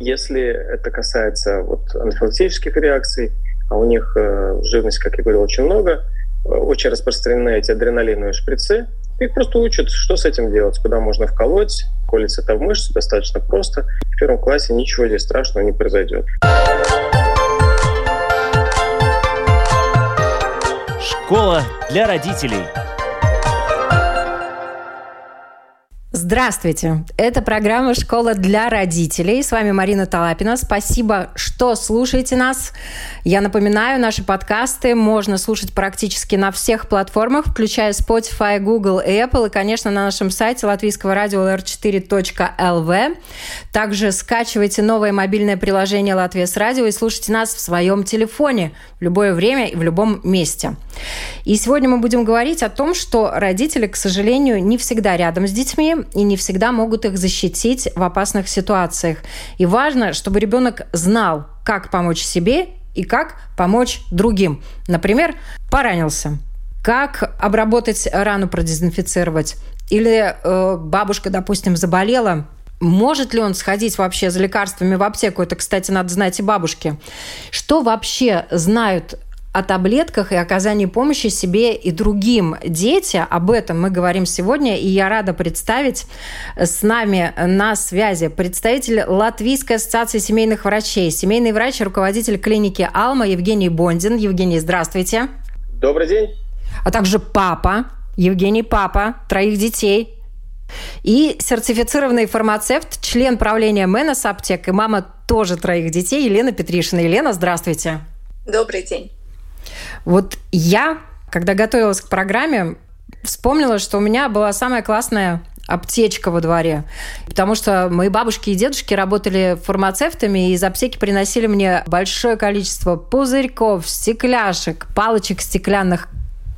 Если это касается вот анафилактических реакций, а у них э, жирность, как я говорил, очень много, э, очень распространены эти адреналиновые шприцы, их просто учат, что с этим делать, куда можно вколоть, колется это в мышцу, достаточно просто. В первом классе ничего здесь страшного не произойдет. Школа для родителей. Здравствуйте! Это программа «Школа для родителей». С вами Марина Талапина. Спасибо, что слушаете нас. Я напоминаю, наши подкасты можно слушать практически на всех платформах, включая Spotify, Google и Apple, и, конечно, на нашем сайте латвийского радио lr4.lv. Также скачивайте новое мобильное приложение «Латвия с радио» и слушайте нас в своем телефоне в любое время и в любом месте. И сегодня мы будем говорить о том, что родители, к сожалению, не всегда рядом с детьми и не всегда могут их защитить в опасных ситуациях. И важно, чтобы ребенок знал, как помочь себе и как помочь другим. Например, поранился. Как обработать рану, продезинфицировать? Или э, бабушка, допустим, заболела, может ли он сходить вообще за лекарствами в аптеку? Это, кстати, надо знать и бабушке. Что вообще знают о таблетках и оказании помощи себе и другим детям. Об этом мы говорим сегодня, и я рада представить с нами на связи представитель Латвийской ассоциации семейных врачей, семейный врач, руководитель клиники «Алма» Евгений Бондин. Евгений, здравствуйте. Добрый день. А также папа, Евгений папа, троих детей, и сертифицированный фармацевт, член правления Менос Аптек и мама тоже троих детей, Елена Петришина. Елена, здравствуйте. Добрый день. Вот я, когда готовилась к программе, вспомнила, что у меня была самая классная аптечка во дворе. Потому что мои бабушки и дедушки работали фармацевтами, и из аптеки приносили мне большое количество пузырьков, стекляшек, палочек стеклянных,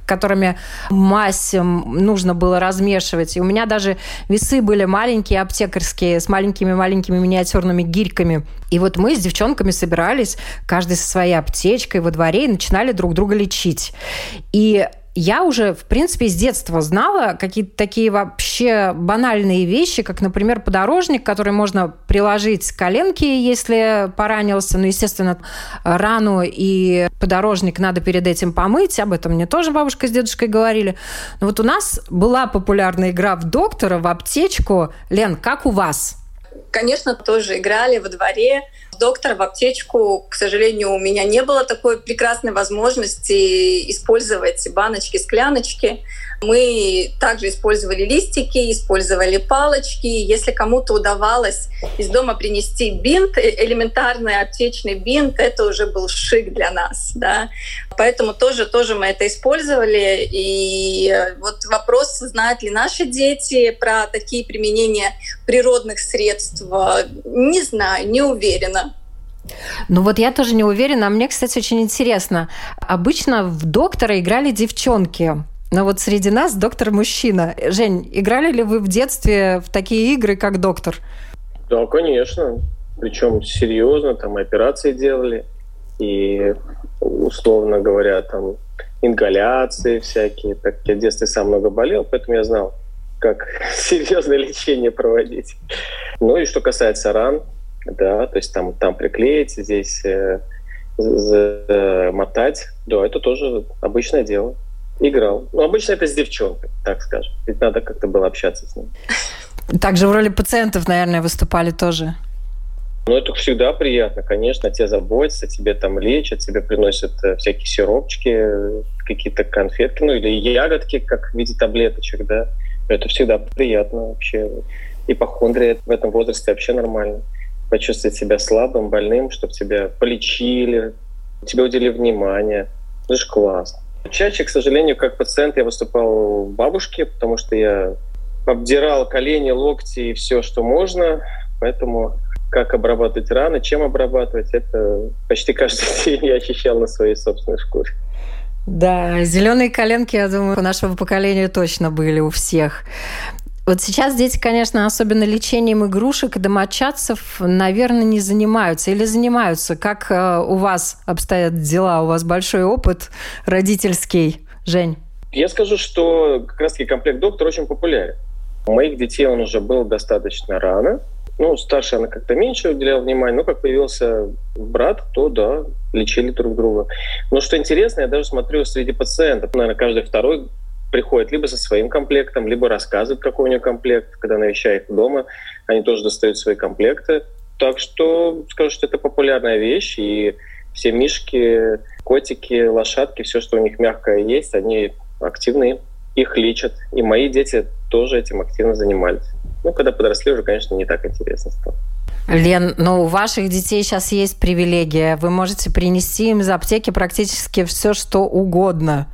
которыми мазь нужно было размешивать. И у меня даже весы были маленькие, аптекарские, с маленькими-маленькими миниатюрными гирьками. И вот мы с девчонками собирались, каждый со своей аптечкой во дворе, и начинали друг друга лечить. И я уже, в принципе, с детства знала какие-то такие вообще банальные вещи, как, например, подорожник, который можно приложить к коленке, если поранился. Ну, естественно, рану и подорожник надо перед этим помыть. Об этом мне тоже бабушка с дедушкой говорили. Но вот у нас была популярная игра в доктора, в аптечку. Лен, как у вас? Конечно, тоже играли во дворе доктор в аптечку, к сожалению, у меня не было такой прекрасной возможности использовать баночки, скляночки. Мы также использовали листики, использовали палочки. Если кому-то удавалось из дома принести бинт, э, элементарный аптечный бинт, это уже был шик для нас. Да? Поэтому тоже, тоже мы это использовали. И э, вот вопрос, знают ли наши дети про такие применения природных средств, не знаю, не уверена. Ну вот я тоже не уверена. А мне, кстати, очень интересно. Обычно в доктора играли девчонки. Но вот среди нас доктор мужчина. Жень, играли ли вы в детстве в такие игры, как доктор? Да, конечно. Причем серьезно, там операции делали. И, условно говоря, там ингаляции всякие. Так я в детстве сам много болел, поэтому я знал, как серьезное лечение проводить. Ну и что касается ран, да, то есть там, там приклеить, здесь э, замотать, да, это тоже обычное дело. Играл. Ну, обычно это с девчонкой, так скажем. Ведь надо как-то было общаться с ним. Также в роли пациентов, наверное, выступали тоже. Ну, это всегда приятно, конечно, тебе заботятся, тебе там лечат, тебе приносят э, всякие сиропчики, какие-то конфетки, ну или ягодки, как в виде таблеточек, да. Это всегда приятно вообще. Ипохондрия в этом возрасте вообще нормально. Почувствовать себя слабым, больным, чтобы тебя полечили, тебе уделили внимание. Это же классно. Чаще, к сожалению, как пациент я выступал бабушке, потому что я обдирал колени, локти и все, что можно. Поэтому как обрабатывать раны, чем обрабатывать, это почти каждый день я ощущал на своей собственной шкуре. Да, зеленые коленки, я думаю, у нашего поколения точно были у всех. Вот сейчас дети, конечно, особенно лечением игрушек и домочадцев, наверное, не занимаются или занимаются. Как э, у вас обстоят дела? У вас большой опыт родительский, Жень? Я скажу, что как раз-таки комплект доктор очень популярен. У моих детей он уже был достаточно рано, Ну, старшая она как-то меньше уделяла внимания, но как появился брат, то да, лечили друг друга. Но что интересно, я даже смотрю среди пациентов, наверное, каждый второй приходит либо со своим комплектом, либо рассказывает, какой у него комплект. Когда навещает дома, они тоже достают свои комплекты. Так что скажу, что это популярная вещь, и все мишки, котики, лошадки, все, что у них мягкое есть, они активные, их лечат. И мои дети тоже этим активно занимались. Ну, когда подросли, уже, конечно, не так интересно стало. Лен, ну у ваших детей сейчас есть привилегия. Вы можете принести им из аптеки практически все, что угодно.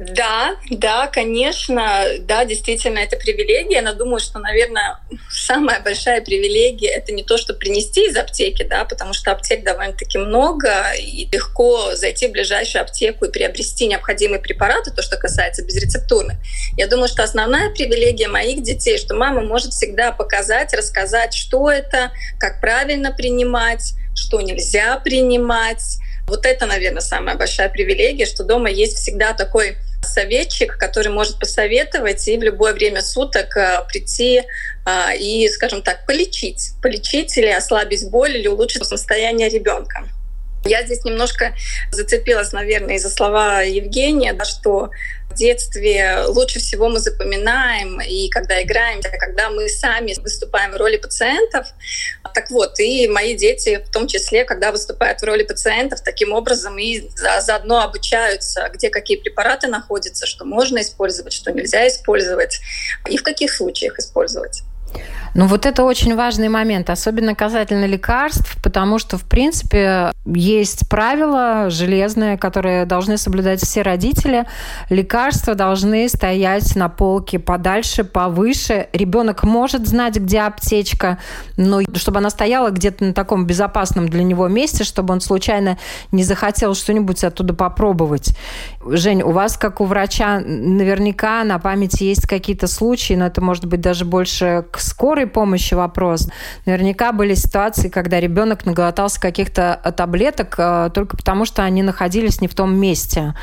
Да, да, конечно, да, действительно, это привилегия, но думаю, что, наверное, самая большая привилегия — это не то, что принести из аптеки, да, потому что аптек довольно-таки много, и легко зайти в ближайшую аптеку и приобрести необходимые препараты, то, что касается безрецептурных. Я думаю, что основная привилегия моих детей, что мама может всегда показать, рассказать, что это, как правильно принимать, что нельзя принимать, вот это, наверное, самая большая привилегия, что дома есть всегда такой советчик, который может посоветовать и в любое время суток э, прийти э, и, скажем так, полечить, полечить или ослабить боль или улучшить состояние ребенка. Я здесь немножко зацепилась, наверное, из-за слова Евгения, да, что в детстве лучше всего мы запоминаем, и когда играем, когда мы сами выступаем в роли пациентов. Так вот, и мои дети, в том числе, когда выступают в роли пациентов, таким образом и заодно обучаются, где какие препараты находятся, что можно использовать, что нельзя использовать, и в каких случаях использовать. Ну вот это очень важный момент, особенно касательно лекарств, потому что, в принципе, есть правила железные, которые должны соблюдать все родители. Лекарства должны стоять на полке подальше, повыше. Ребенок может знать, где аптечка, но чтобы она стояла где-то на таком безопасном для него месте, чтобы он случайно не захотел что-нибудь оттуда попробовать. Жень, у вас, как у врача, наверняка на памяти есть какие-то случаи, но это может быть даже больше к скорой помощи вопрос. Наверняка были ситуации, когда ребенок наглотался каких-то таблеток э, только потому, что они находились не в том месте.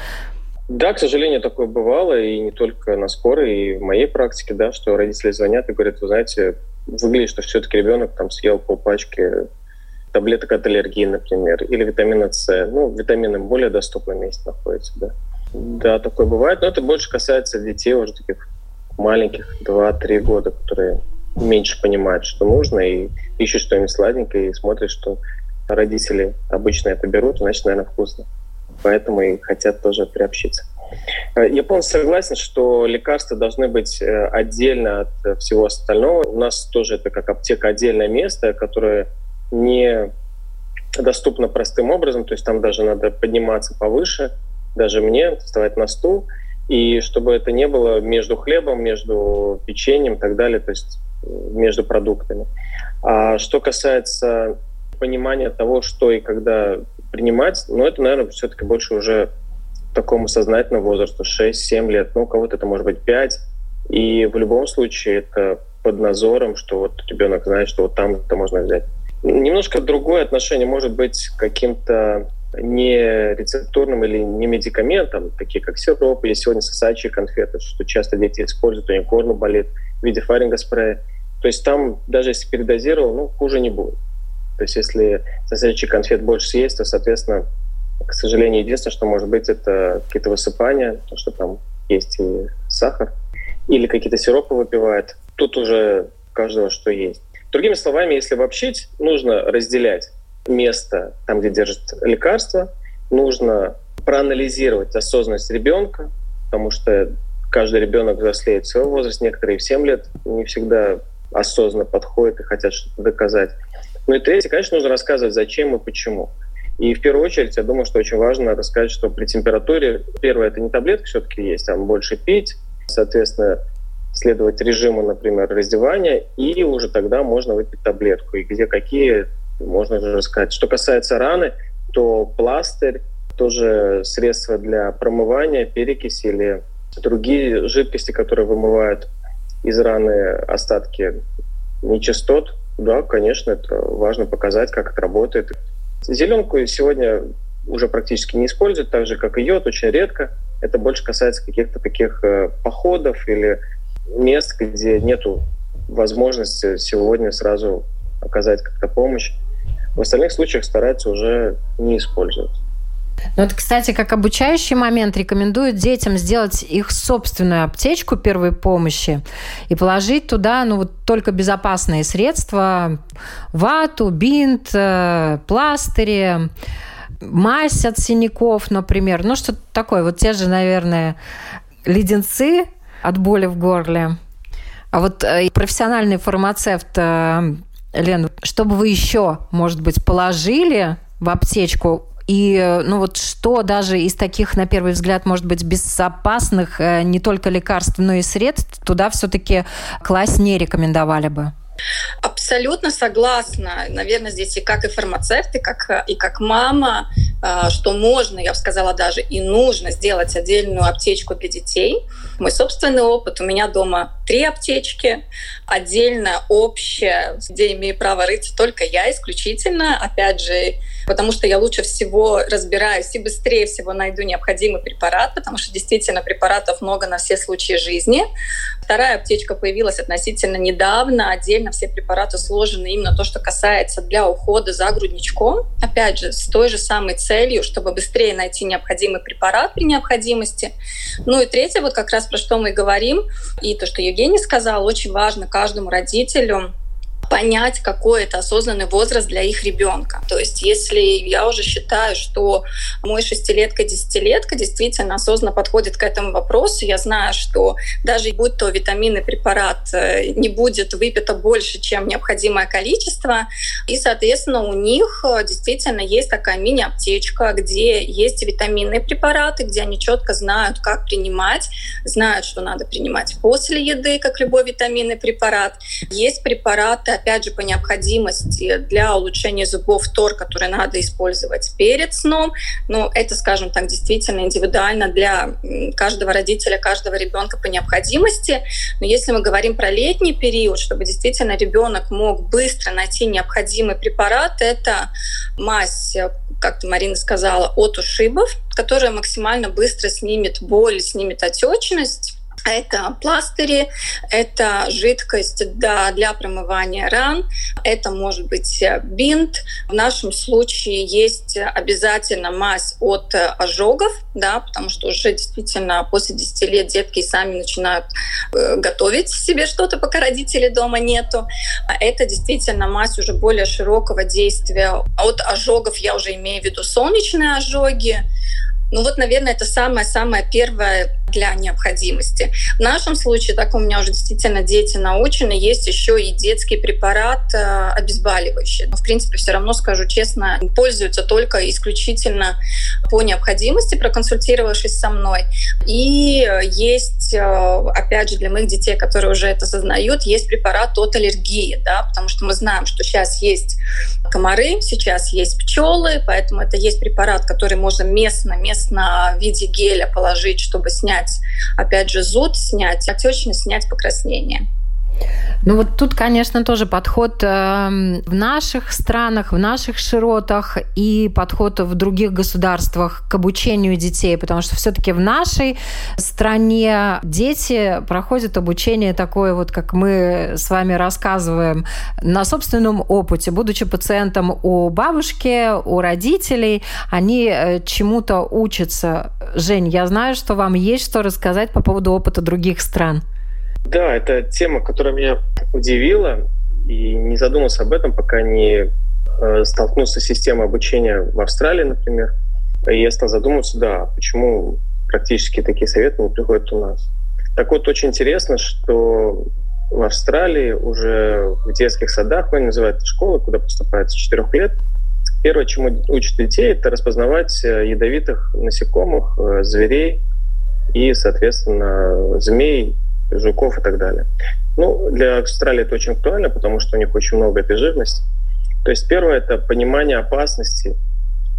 Да, к сожалению, такое бывало, и не только на скорой, и в моей практике, да, что родители звонят и говорят, вы знаете, выглядит, что все-таки ребенок там съел полпачки таблеток от аллергии, например, или витамина С. Ну, витамины более доступном месте находятся, да. Да, такое бывает, но это больше касается детей уже таких маленьких, 2-3 года, которые меньше понимают, что нужно, и ищут что-нибудь сладенькое, и смотрят, что родители обычно это берут, значит, наверное, вкусно. Поэтому и хотят тоже приобщиться. Э, я полностью согласен, что лекарства должны быть э, отдельно от всего остального. У нас тоже это как аптека отдельное место, которое не доступно простым образом, то есть там даже надо подниматься повыше, даже мне вставать на стул, и чтобы это не было между хлебом, между печеньем и так далее, то есть между продуктами. А что касается понимания того, что и когда принимать, ну, это, наверное, все-таки больше уже такому сознательному возрасту, 6-7 лет, ну, у кого-то это может быть 5, и в любом случае это под назором, что вот ребенок знает, что вот там это можно взять. Немножко другое отношение может быть каким-то не рецептурным или не медикаментом, такие как сироп или сегодня сосачие конфеты, что часто дети используют, у них горло болит в виде фарингоспрея. То есть там, даже если передозировал, ну, хуже не будет. То есть если сосачий конфет больше съесть, то, соответственно, к сожалению, единственное, что может быть, это какие-то высыпания, то, что там есть и сахар, или какие-то сиропы выпивает. Тут уже каждого что есть. Другими словами, если обобщить, нужно разделять место, там, где держат лекарства, нужно проанализировать осознанность ребенка, потому что каждый ребенок взрослеет в своем возрасте, некоторые в 7 лет не всегда осознанно подходят и хотят что-то доказать. Ну и третье, конечно, нужно рассказывать, зачем и почему. И в первую очередь, я думаю, что очень важно рассказать, что при температуре, первое, это не таблетка все-таки есть, там больше пить, соответственно, следовать режиму, например, раздевания, и уже тогда можно выпить таблетку. И где какие, можно уже сказать. Что касается раны, то пластырь, тоже средство для промывания, перекись или другие жидкости, которые вымывают из раны остатки нечистот, да, конечно, это важно показать, как это работает. Зеленку сегодня уже практически не используют, так же, как и йод, очень редко. Это больше касается каких-то таких э, походов или мест, где нету возможности сегодня сразу оказать как-то помощь. В остальных случаях стараются уже не использовать. Ну, это, кстати, как обучающий момент рекомендуют детям сделать их собственную аптечку первой помощи и положить туда, ну, вот только безопасные средства, вату, бинт, э, пластыри, мазь от синяков, например, ну, что-то такое. Вот те же, наверное, леденцы от боли в горле. А вот э, профессиональный фармацевт э, Лен, что бы вы еще, может быть, положили в аптечку и ну вот что даже из таких, на первый взгляд, может быть, безопасных э, не только лекарств, но и средств туда все-таки класть не рекомендовали бы? Абсолютно согласна. Наверное, здесь и как и фармацевт, и как, и как мама, а, что можно, я бы сказала, даже и нужно сделать отдельную аптечку для детей. Мой собственный опыт. У меня дома три аптечки, отдельно общая, где имею право рыться только я исключительно. Опять же, потому что я лучше всего разбираюсь и быстрее всего найду необходимый препарат, потому что действительно препаратов много на все случаи жизни. Вторая аптечка появилась относительно недавно. Отдельно все препараты сложены именно то, что касается для ухода за грудничком. Опять же, с той же самой целью, чтобы быстрее найти необходимый препарат при необходимости. Ну и третье, вот как раз про что мы говорим, и то, что Евгений сказал, очень важно каждому родителю понять, какой это осознанный возраст для их ребенка. То есть, если я уже считаю, что мой шестилетка, десятилетка действительно осознанно подходит к этому вопросу, я знаю, что даже будь то витаминный препарат э, не будет выпито больше, чем необходимое количество, и, соответственно, у них э, действительно есть такая мини-аптечка, где есть витаминные препараты, где они четко знают, как принимать, знают, что надо принимать после еды, как любой витаминный препарат. Есть препараты, опять же, по необходимости для улучшения зубов тор, который надо использовать перед сном. Но это, скажем так, действительно индивидуально для каждого родителя, каждого ребенка по необходимости. Но если мы говорим про летний период, чтобы действительно ребенок мог быстро найти необходимый препарат, это мазь, как ты, Марина сказала, от ушибов, которая максимально быстро снимет боль, снимет отечность, это пластыри, это жидкость да, для промывания ран, это может быть бинт. В нашем случае есть обязательно мазь от ожогов, да, потому что уже действительно после 10 лет детки сами начинают э, готовить себе что-то, пока родителей дома нету. Это действительно мазь уже более широкого действия. От ожогов я уже имею в виду солнечные ожоги, ну вот, наверное, это самое-самое первое для необходимости. В нашем случае, так у меня уже действительно дети научены, есть еще и детский препарат э, обезболивающий. Но, в принципе, все равно, скажу честно, пользуются только исключительно по необходимости, проконсультировавшись со мной. И есть, э, опять же, для моих детей, которые уже это сознают, есть препарат от аллергии, да, потому что мы знаем, что сейчас есть комары, сейчас есть пчелы, поэтому это есть препарат, который можно местно, местно в виде геля положить, чтобы снять, опять же, зуд, снять отечность, снять покраснение. Ну вот тут, конечно, тоже подход эм, в наших странах, в наших широтах и подход в других государствах к обучению детей, потому что все-таки в нашей стране дети проходят обучение такое вот, как мы с вами рассказываем, на собственном опыте, будучи пациентом у бабушки, у родителей, они э, чему-то учатся. Жень, я знаю, что вам есть что рассказать по поводу опыта других стран. Да, это тема, которая меня удивила, и не задумался об этом, пока не э, столкнулся с системой обучения в Австралии, например. И я стал задумываться, да, почему практически такие советы не приходят у нас. Так вот, очень интересно, что в Австралии уже в детских садах, ну, они называют школы, куда поступают с 4 лет, первое, чему учат детей, это распознавать э, ядовитых насекомых, э, зверей и, соответственно, змей, жуков и так далее. Ну, для Австралии это очень актуально, потому что у них очень много этой живности. То есть первое — это понимание опасности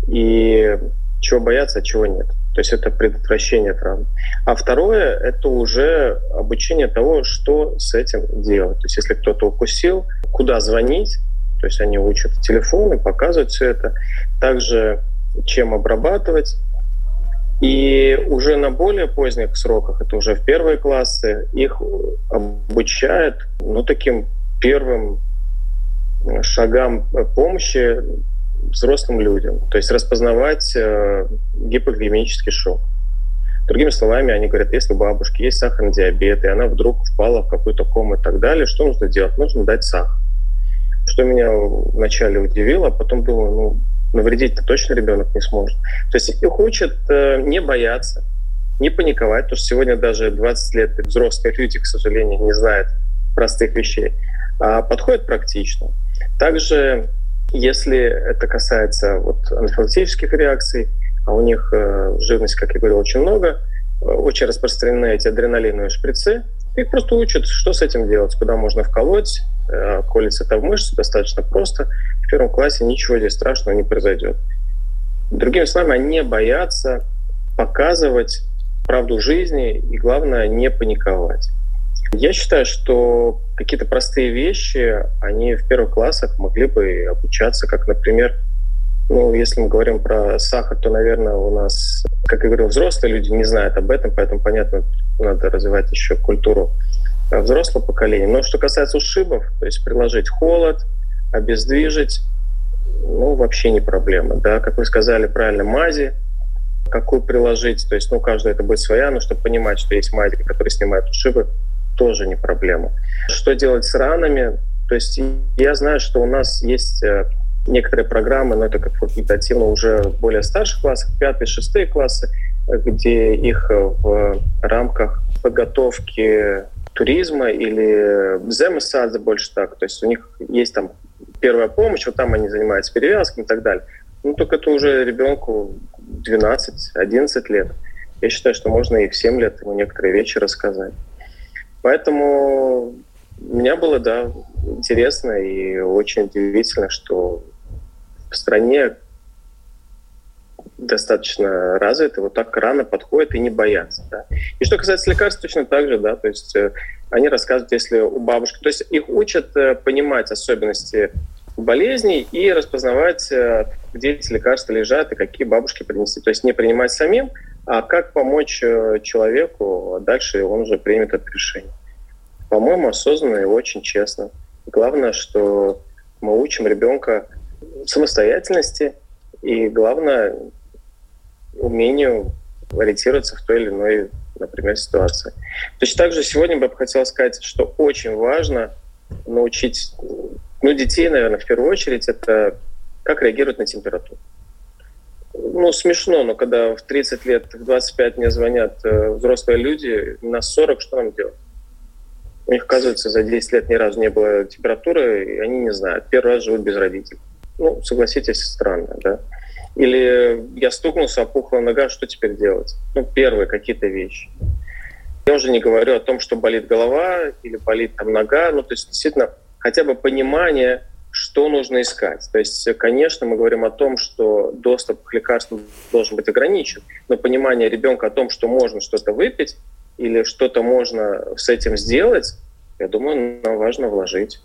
и чего бояться, а чего нет. То есть это предотвращение травм. А второе — это уже обучение того, что с этим делать. То есть если кто-то укусил, куда звонить, то есть они учат телефоны, показывают все это. Также чем обрабатывать, и уже на более поздних сроках, это уже в первые классы, их обучают ну, таким первым шагам помощи взрослым людям, то есть распознавать э, гипогликемический шок. Другими словами, они говорят, если у бабушки есть сахарный диабет, и она вдруг впала в какую-то кому и так далее, что нужно делать? Нужно дать сахар. Что меня вначале удивило, а потом думаю, ну, навредить-то точно ребенок не сможет. То есть их учат э, не бояться, не паниковать, потому что сегодня даже 20 лет взрослые люди, к сожалению, не знают простых вещей, а подходят практично. Также, если это касается вот анафилактических реакций, а у них э, жирность, как я говорил, очень много, очень распространены эти адреналиновые шприцы, их просто учат, что с этим делать, куда можно вколоть, э, колется это в мышцы, достаточно просто. В первом классе ничего здесь страшного не произойдет. Другими словами, они боятся показывать правду жизни и, главное, не паниковать. Я считаю, что какие-то простые вещи, они в первых классах могли бы обучаться, как, например, ну, если мы говорим про сахар, то, наверное, у нас, как я говорил, взрослые люди не знают об этом, поэтому, понятно, надо развивать еще культуру взрослого поколения. Но что касается ушибов, то есть приложить холод, обездвижить, ну, вообще не проблема. Да, как вы сказали правильно, мази, какую приложить, то есть, ну, каждая это будет своя, но чтобы понимать, что есть мази, которые снимают ушибы, тоже не проблема. Что делать с ранами? То есть я знаю, что у нас есть э, некоторые программы, но это как факультативно уже более старших классах, пятые, шестые классы, где их в рамках подготовки туризма или земесадзе больше так, то есть у них есть там первая помощь, вот там они занимаются перевязками и так далее. Ну, только это уже ребенку 12-11 лет. Я считаю, что можно и в 7 лет ему некоторые вещи рассказать. Поэтому меня было, да, интересно и очень удивительно, что в стране достаточно развиты, вот так рано подходят и не боятся. Да. И что касается лекарств, точно так же, да, то есть э, они рассказывают, если у бабушки, то есть их учат э, понимать особенности болезней и распознавать, э, где эти лекарства лежат и какие бабушки принести. То есть не принимать самим, а как помочь человеку, а дальше он уже примет это решение. По-моему, осознанно и очень честно. Главное, что мы учим ребенка самостоятельности и, главное, умению ориентироваться в той или иной, например, ситуации. Точно так же сегодня бы я хотел сказать, что очень важно научить ну, детей, наверное, в первую очередь, это как реагировать на температуру. Ну, смешно, но когда в 30 лет, в 25 мне звонят э, взрослые люди, на 40 что нам делать? У них, оказывается, за 10 лет ни разу не было температуры, и они не знают. Первый раз живут без родителей. Ну, согласитесь, странно, да? Или я стукнулся, опухла нога, что теперь делать? Ну, первые какие-то вещи. Я уже не говорю о том, что болит голова или болит там нога. Ну, то есть действительно хотя бы понимание, что нужно искать. То есть, конечно, мы говорим о том, что доступ к лекарствам должен быть ограничен, но понимание ребенка о том, что можно что-то выпить или что-то можно с этим сделать, я думаю, нам важно вложить.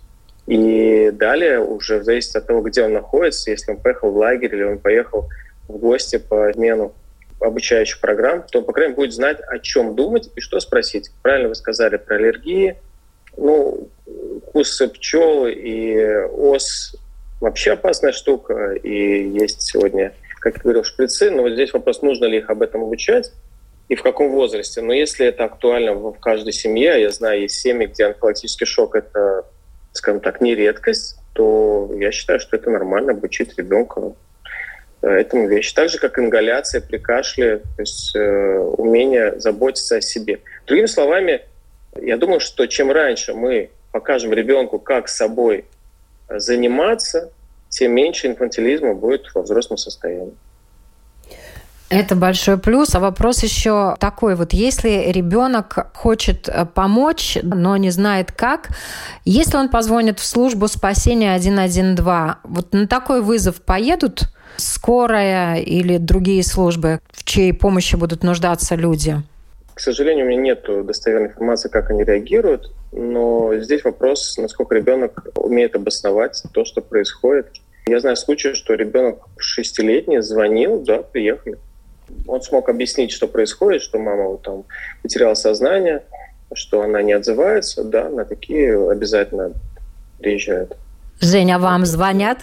И далее уже в зависимости от того, где он находится, если он поехал в лагерь или он поехал в гости по обмену обучающих программ, то по крайней мере, будет знать, о чем думать и что спросить. Правильно вы сказали про аллергии. Ну, укусы пчел и ос вообще опасная штука. И есть сегодня, как я говорил, шприцы. Но вот здесь вопрос, нужно ли их об этом обучать и в каком возрасте. Но если это актуально в каждой семье, я знаю, есть семьи, где анфилактический шок – это скажем так, не редкость, то я считаю, что это нормально обучить ребенка э, этому вещи. Так же, как ингаляция при кашле, то есть э, умение заботиться о себе. Другими словами, я думаю, что чем раньше мы покажем ребенку, как собой заниматься, тем меньше инфантилизма будет во взрослом состоянии. Это большой плюс. А вопрос еще такой, вот если ребенок хочет э, помочь, но не знает как, если он позвонит в службу спасения 112, вот на такой вызов поедут скорая или другие службы, в чьей помощи будут нуждаться люди? К сожалению, у меня нет достоверной информации, как они реагируют, но здесь вопрос, насколько ребенок умеет обосновать то, что происходит. Я знаю случай, что ребенок шестилетний звонил, да, приехали он смог объяснить, что происходит, что мама вот там потеряла сознание, что она не отзывается, да, на такие обязательно приезжают. Женя, вам звонят?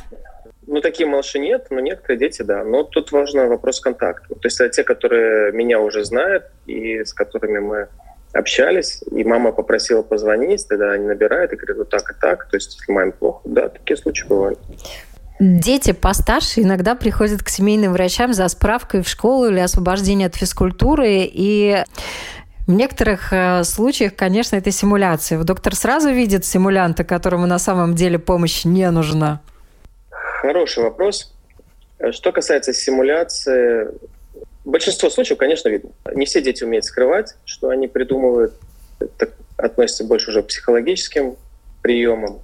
Ну, такие малыши нет, но некоторые дети, да. Но тут важен вопрос контакта. То есть это те, которые меня уже знают и с которыми мы общались, и мама попросила позвонить, тогда они набирают и говорят, вот так и так, то есть если маме плохо, да, такие случаи бывают. Дети постарше иногда приходят к семейным врачам за справкой в школу или освобождение от физкультуры, и в некоторых э, случаях, конечно, это симуляция. Доктор сразу видит симулянта, которому на самом деле помощь не нужна. Хороший вопрос. Что касается симуляции, большинство случаев, конечно, видно. Не все дети умеют скрывать, что они придумывают. Это относится больше уже к психологическим приемам.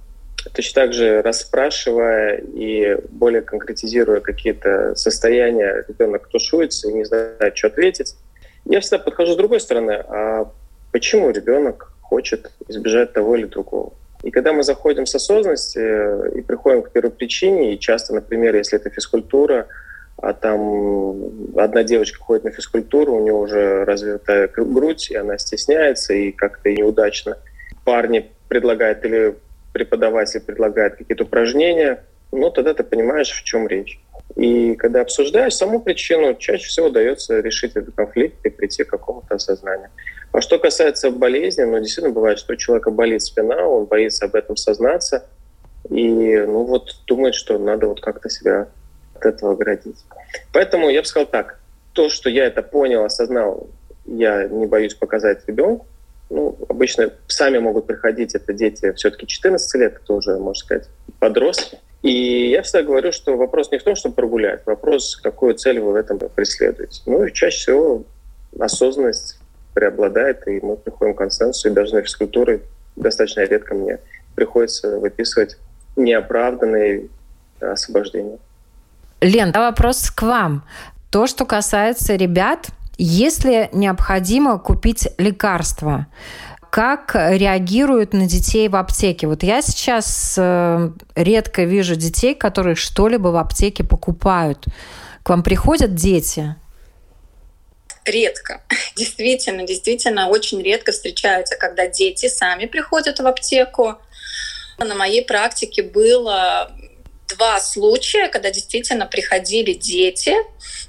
Точно так же расспрашивая и более конкретизируя какие-то состояния, ребенок тушуется и не знает, что ответить. Я всегда подхожу с другой стороны. А почему ребенок хочет избежать того или другого? И когда мы заходим с осознанности э, и приходим к первой причине, и часто, например, если это физкультура, а там одна девочка ходит на физкультуру, у нее уже развитая грудь, и она стесняется, и как-то неудачно парни предлагают или преподаватель предлагает какие-то упражнения, ну, тогда ты понимаешь, в чем речь. И когда обсуждаешь саму причину, чаще всего удается решить этот конфликт и прийти к какому-то осознанию. А что касается болезни, ну, действительно бывает, что у человека болит спина, он боится об этом сознаться, и, ну, вот думает, что надо вот как-то себя от этого оградить. Поэтому я бы сказал так, то, что я это понял, осознал, я не боюсь показать ребенку. Ну, обычно сами могут приходить, это дети все-таки 14 лет, это уже, можно сказать, подростки. И я всегда говорю, что вопрос не в том, чтобы прогулять, вопрос, какую цель вы в этом преследуете. Ну и чаще всего осознанность преобладает, и мы приходим к консенсусу, и даже на физкультуре достаточно редко мне приходится выписывать неоправданные освобождения. Лен, а вопрос к вам. То, что касается ребят, если необходимо купить лекарства, как реагируют на детей в аптеке. Вот я сейчас э, редко вижу детей, которые что-либо в аптеке покупают. К вам приходят дети? Редко. Действительно, действительно, очень редко встречаются, когда дети сами приходят в аптеку. На моей практике было два случая, когда действительно приходили дети.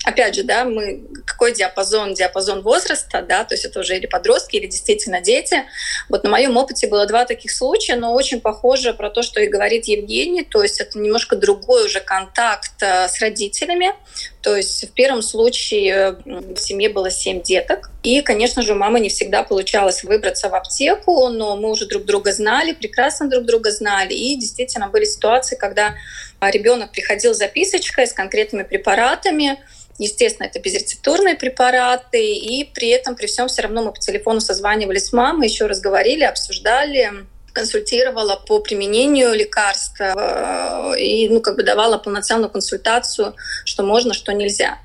Опять же, да, мы какой диапазон, диапазон возраста, да, то есть это уже или подростки, или действительно дети. Вот на моем опыте было два таких случая, но очень похоже про то, что и говорит Евгений, то есть это немножко другой уже контакт э, с родителями. То есть в первом случае в семье было семь деток, и, конечно же, у мамы не всегда получалось выбраться в аптеку, но мы уже друг друга знали, прекрасно друг друга знали, и действительно были ситуации, когда ребенок приходил с записочкой с конкретными препаратами, Естественно, это безрецептурные препараты, и при этом, при всем, все равно мы по телефону созванивались с мамой, еще раз говорили, обсуждали, консультировала по применению лекарств э, и ну, как бы давала полноценную консультацию, что можно, что нельзя.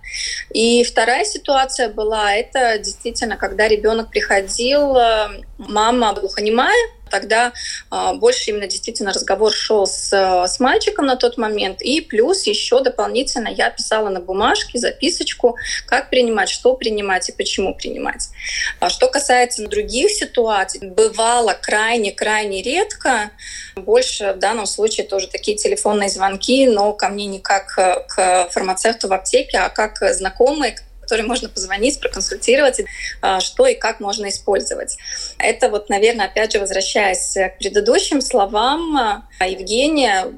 И вторая ситуация была, это действительно, когда ребенок приходил, э, мама глухонемая, тогда а, больше именно действительно разговор шел с, с мальчиком на тот момент. И плюс еще дополнительно я писала на бумажке записочку, как принимать, что принимать и почему принимать. А что касается других ситуаций, бывало крайне-крайне редко. Больше в данном случае тоже такие телефонные звонки, но ко мне не как к фармацевту в аптеке, а как знакомые, которой можно позвонить, проконсультировать, а, что и как можно использовать. Это вот, наверное, опять же, возвращаясь к предыдущим словам а, Евгения,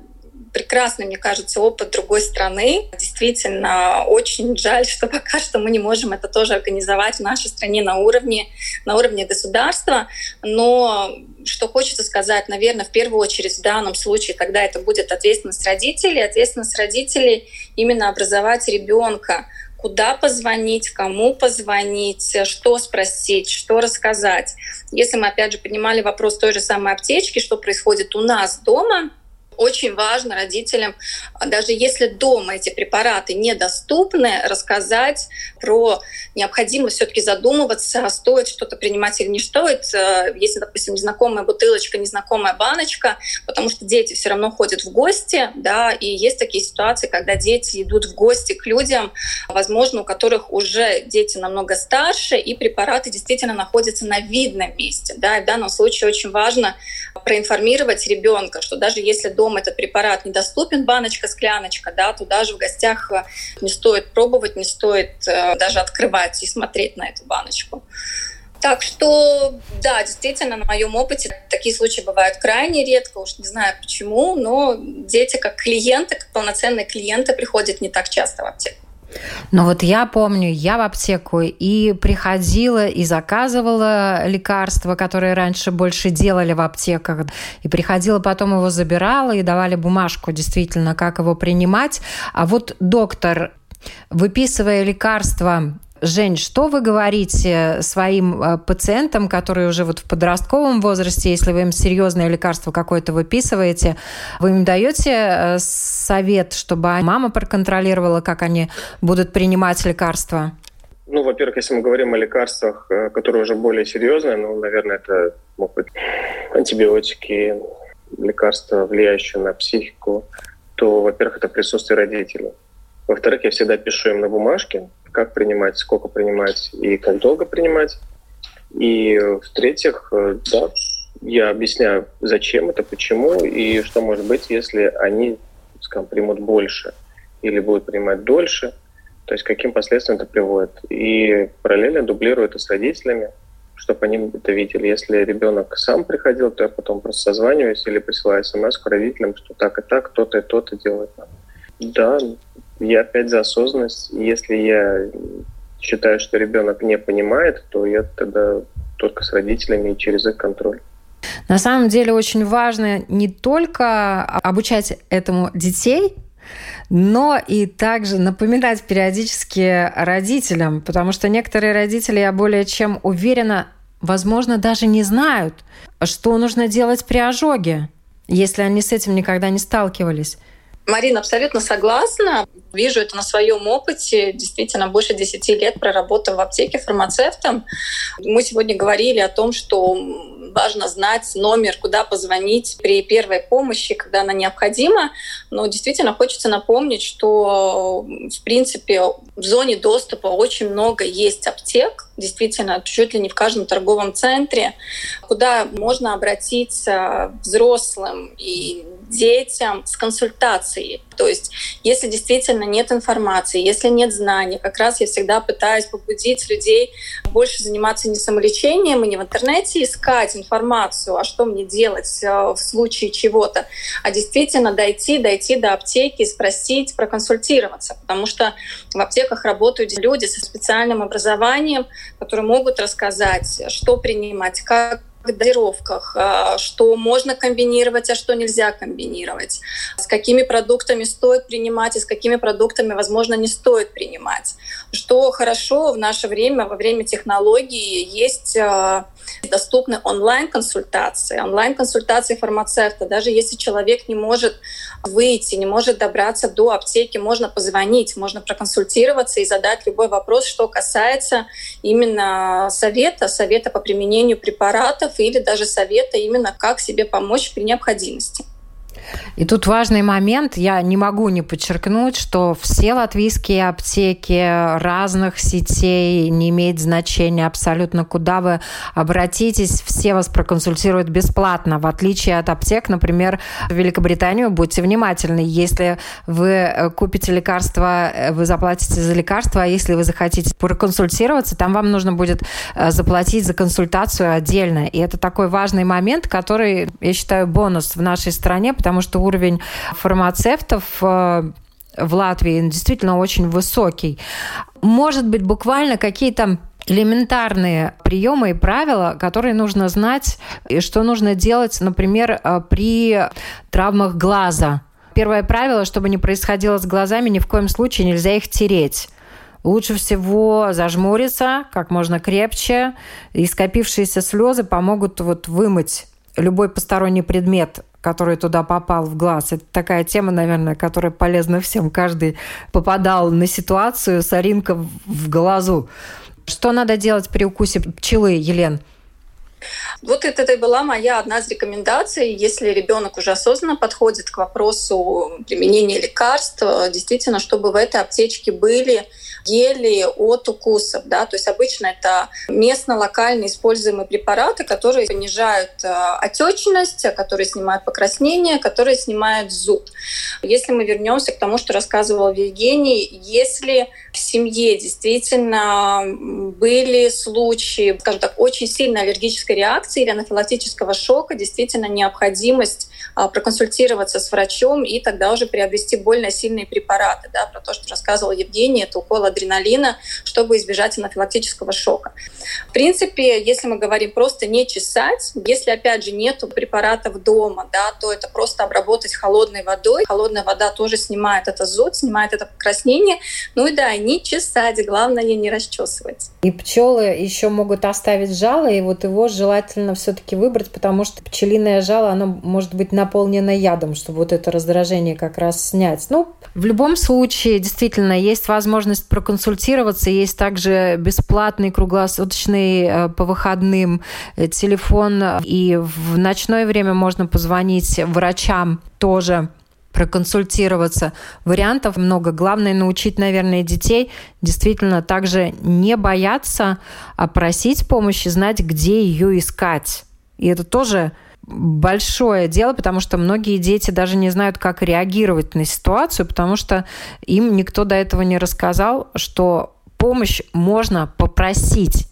прекрасный, мне кажется, опыт другой страны. Действительно, очень жаль, что пока что мы не можем это тоже организовать в нашей стране на уровне, на уровне государства. Но что хочется сказать, наверное, в первую очередь в данном случае, тогда это будет ответственность родителей, ответственность родителей именно образовать ребенка куда позвонить, кому позвонить, что спросить, что рассказать. Если мы, опять же, поднимали вопрос той же самой аптечки, что происходит у нас дома, очень важно родителям, даже если дома эти препараты недоступны, рассказать про необходимость все-таки задумываться, стоит что-то принимать или не стоит, э, если, допустим, незнакомая бутылочка, незнакомая баночка, потому что дети все равно ходят в гости, да, и есть такие ситуации, когда дети идут в гости к людям, возможно, у которых уже дети намного старше, и препараты действительно находятся на видном месте, да, и в данном случае очень важно проинформировать ребенка, что даже если дома этот препарат недоступен, баночка, скляночка, да, туда же в гостях э, не стоит пробовать, не стоит э, даже открывать и смотреть на эту баночку. Так что, да, действительно, на моем опыте такие случаи бывают крайне редко, уж не знаю почему, но дети как клиенты, как полноценные клиенты приходят не так часто в аптеку. Ну вот я помню, я в аптеку и приходила и заказывала лекарства, которые раньше больше делали в аптеках, и приходила потом его забирала и давали бумажку действительно, как его принимать. А вот доктор выписывая лекарства Жень, что вы говорите своим э, пациентам, которые уже вот в подростковом возрасте, если вы им серьезное лекарство какое-то выписываете, вы им даете э, совет, чтобы мама проконтролировала, как они будут принимать лекарства? Ну, во-первых, если мы говорим о лекарствах, э, которые уже более серьезные, ну, наверное, это могут быть антибиотики, лекарства, влияющие на психику, то, во-первых, это присутствие родителей. Во-вторых, я всегда пишу им на бумажке, как принимать, сколько принимать и как долго принимать. И в-третьих, э, да, я объясняю, зачем это, почему и что может быть, если они, скажем, примут больше или будут принимать дольше, то есть каким последствиям это приводит. И параллельно дублирую это с родителями, чтобы они это видели. Если ребенок сам приходил, то я потом просто созваниваюсь или присылаю смс родителям, что так и так, то-то и то-то делать Да, я опять за осознанность. Если я считаю, что ребенок не понимает, то я тогда только с родителями и через их контроль. На самом деле очень важно не только обучать этому детей, но и также напоминать периодически родителям, потому что некоторые родители, я более чем уверена, возможно, даже не знают, что нужно делать при ожоге, если они с этим никогда не сталкивались. Марина, абсолютно согласна. Вижу это на своем опыте. Действительно, больше 10 лет проработав в аптеке фармацевтом. Мы сегодня говорили о том, что важно знать номер, куда позвонить при первой помощи, когда она необходима. Но действительно хочется напомнить, что в принципе в зоне доступа очень много есть аптек, действительно чуть ли не в каждом торговом центре, куда можно обратиться взрослым и детям с консультацией. То есть, если действительно нет информации, если нет знаний, как раз я всегда пытаюсь побудить людей больше заниматься не самолечением и не в интернете искать информацию, а что мне делать э, в случае чего-то, а действительно дойти, дойти до аптеки спросить, проконсультироваться. Потому что в аптеках работают люди со специальным образованием, которые могут рассказать, что принимать, как дозировках, а, что можно комбинировать, а что нельзя комбинировать, с какими продуктами стоит принимать и с какими продуктами, возможно, не стоит принимать. Что хорошо в наше время, во время технологий, есть а, доступны онлайн-консультации, онлайн-консультации фармацевта. Даже если человек не может выйти, не может добраться до аптеки, можно позвонить, можно проконсультироваться и задать любой вопрос, что касается именно совета, совета по применению препаратов или даже совета именно как себе помочь при необходимости. И тут важный момент, я не могу не подчеркнуть, что все латвийские аптеки разных сетей, не имеет значения абсолютно, куда вы обратитесь, все вас проконсультируют бесплатно, в отличие от аптек, например, в Великобританию, будьте внимательны, если вы э, купите лекарство, э, вы заплатите за лекарство, а если вы захотите проконсультироваться, там вам нужно будет э, заплатить за консультацию отдельно. И это такой важный момент, который, я считаю, бонус в нашей стране, потому что уровень фармацевтов э, в Латвии действительно очень высокий. Может быть, буквально какие-то элементарные приемы и правила, которые нужно знать, и что нужно делать, например, э, при травмах глаза. Первое правило, чтобы не происходило с глазами, ни в коем случае нельзя их тереть. Лучше всего зажмуриться как можно крепче, и скопившиеся слезы помогут вот вымыть любой посторонний предмет который туда попал в глаз. Это такая тема, наверное, которая полезна всем. Каждый попадал на ситуацию соринка в глазу. Что надо делать при укусе пчелы, Елен? Вот это и была моя одна из рекомендаций. Если ребенок уже осознанно подходит к вопросу применения лекарств, действительно, чтобы в этой аптечке были гели от укусов. Да? То есть обычно это местно-локально используемые препараты, которые понижают э, отечность, которые снимают покраснение, которые снимают зуд. Если мы вернемся к тому, что рассказывал Евгений, если в семье действительно были случаи, скажем так, очень сильной аллергической реакции или анафилактического шока, действительно необходимость а, проконсультироваться с врачом и тогда уже приобрести более сильные препараты. Да, про то, что рассказывал Евгений, это укол адреналина, чтобы избежать анафилактического шока. В принципе, если мы говорим просто не чесать, если, опять же, нет препаратов дома, да, то это просто обработать холодной водой. Холодная вода тоже снимает это зуд, снимает это покраснение. Ну и да, не чесать, главное не расчесывать. И пчелы еще могут оставить жало, и вот его желательно все-таки выбрать, потому что пчелиное жало, оно может быть наполнено ядом, чтобы вот это раздражение как раз снять. Ну, в любом случае, действительно, есть возможность проконсультироваться, есть также бесплатный круглосуточный э, по выходным э, телефон, и в ночное время можно позвонить врачам тоже проконсультироваться. Вариантов много. Главное научить, наверное, детей действительно также не бояться, а просить помощи, знать, где ее искать. И это тоже большое дело, потому что многие дети даже не знают, как реагировать на ситуацию, потому что им никто до этого не рассказал, что помощь можно попросить.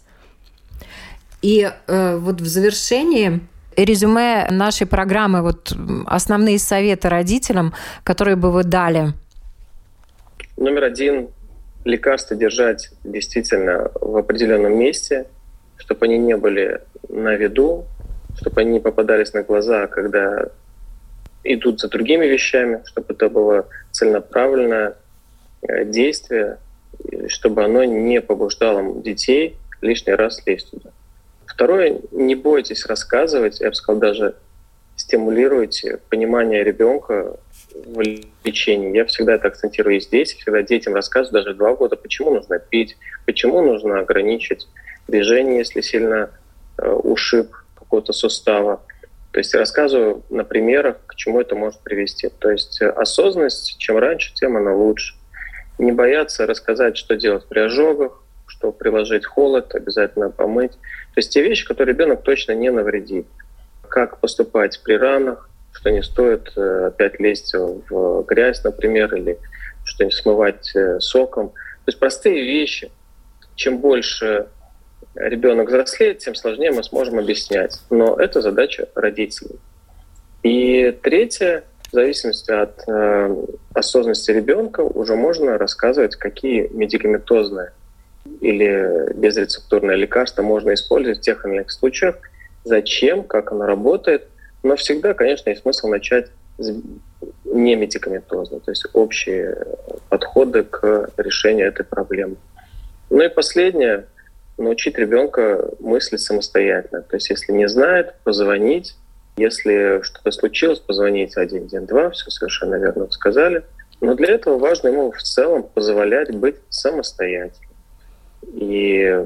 И э, вот в завершении резюме нашей программы, вот основные советы родителям, которые бы вы дали? Номер один – лекарства держать действительно в определенном месте, чтобы они не были на виду, чтобы они не попадались на глаза, когда идут за другими вещами, чтобы это было целенаправленное э, действие, чтобы оно не побуждало детей лишний раз лезть туда. Второе, не бойтесь рассказывать, я бы сказал, даже стимулируйте понимание ребенка в лечении. Я всегда это акцентирую здесь, всегда детям рассказываю, даже два года, почему нужно пить, почему нужно ограничить движение, если сильно э, ушиб какого-то сустава. То есть рассказываю на примерах, к чему это может привести. То есть э, осознанность, чем раньше, тем она лучше. Не бояться рассказать, что делать при ожогах, что приложить холод, обязательно помыть. То есть те вещи, которые ребенок точно не навредит. Как поступать при ранах, что не стоит э, опять лезть в грязь, например, или что не смывать э, соком. То есть простые вещи. Чем больше ребенок взрослеет, тем сложнее мы сможем объяснять. Но это задача родителей. И третье, в зависимости от э, осознанности ребенка, уже можно рассказывать, какие медикаментозные или безрецептурное лекарство можно использовать в тех или иных случаях, зачем, как оно работает. Но всегда, конечно, есть смысл начать не медикаментозно, то есть общие подходы к решению этой проблемы. Ну и последнее, научить ребенка мыслить самостоятельно. То есть если не знает, позвонить. Если что-то случилось, позвонить 112, все совершенно верно сказали. Но для этого важно ему в целом позволять быть самостоятельным. И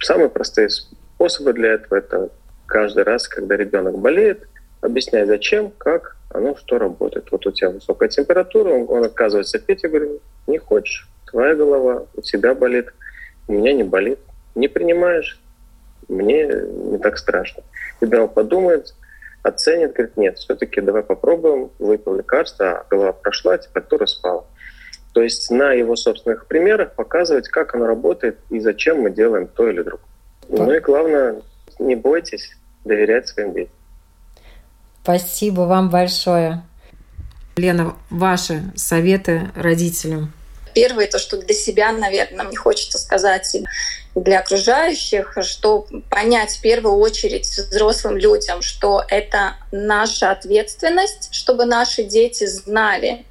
самые простые способы для этого это каждый раз, когда ребенок болеет, объяснять, зачем, как, оно что работает. Вот у тебя высокая температура, он, он отказывается пить, я говорю, не хочешь, твоя голова, у тебя болит, у меня не болит. Не принимаешь, мне не так страшно. Ребенок подумает, оценит, говорит, нет, все-таки давай попробуем, выпил лекарство, а голова прошла, температура спала. То есть на его собственных примерах показывать, как оно работает и зачем мы делаем то или другое. Ну и главное, не бойтесь доверять своим детям. Спасибо вам большое. Лена, ваши советы родителям? Первое, то, что для себя, наверное, мне хочется сказать для окружающих, что понять в первую очередь взрослым людям, что это наша ответственность, чтобы наши дети знали,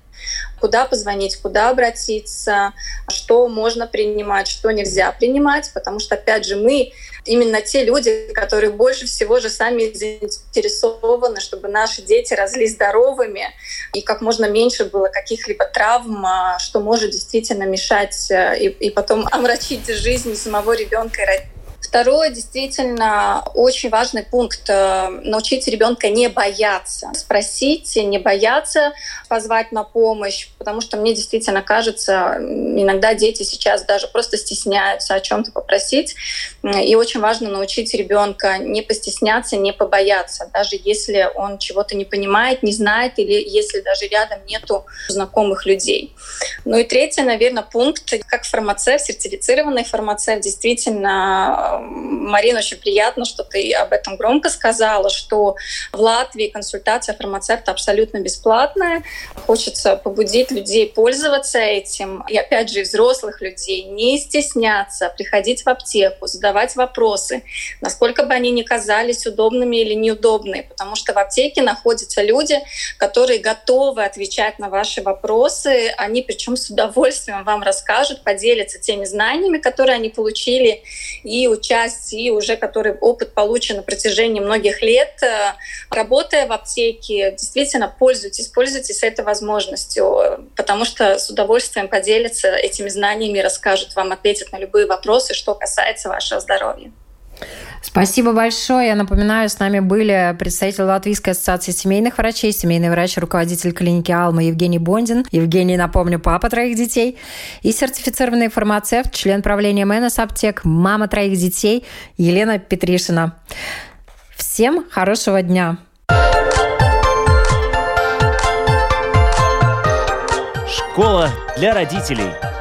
куда позвонить, куда обратиться, что можно принимать, что нельзя принимать, потому что, опять же, мы именно те люди, которые больше всего же сами заинтересованы, чтобы наши дети росли здоровыми и как можно меньше было каких-либо травм, а, что может действительно мешать э, и, и потом омрачить жизнь самого ребенка и Второе, действительно, очень важный пункт э, – научить ребенка не бояться. Спросить, не бояться позвать на помощь, потому что мне действительно кажется, иногда дети сейчас даже просто стесняются о чем-то попросить. И очень важно научить ребенка не постесняться, не побояться, даже если он чего-то не понимает, не знает, или если даже рядом нету знакомых людей. Ну и третий, наверное, пункт, как фармацевт, сертифицированный фармацевт, действительно Марина, очень приятно, что ты об этом громко сказала, что в Латвии консультация фармацевта абсолютно бесплатная. Хочется побудить людей пользоваться этим. И опять же, взрослых людей не стесняться, приходить в аптеку, задавать вопросы, насколько бы они ни казались удобными или неудобными. Потому что в аптеке находятся люди, которые готовы отвечать на ваши вопросы. Они причем с удовольствием вам расскажут, поделятся теми знаниями, которые они получили, и участь и уже который опыт получен на протяжении многих лет. Э, работая в аптеке, действительно пользуйтесь, пользуйтесь этой возможностью, потому что с удовольствием поделятся этими знаниями, расскажут вам, ответят на любые вопросы, что касается вашего здоровья. Спасибо большое. Я напоминаю, с нами были представитель Латвийской ассоциации семейных врачей, семейный врач, руководитель клиники Алма Евгений Бондин. Евгений, напомню, папа троих детей. И сертифицированный фармацевт, член правления МНС Аптек, мама троих детей Елена Петришина. Всем хорошего дня! Школа для родителей.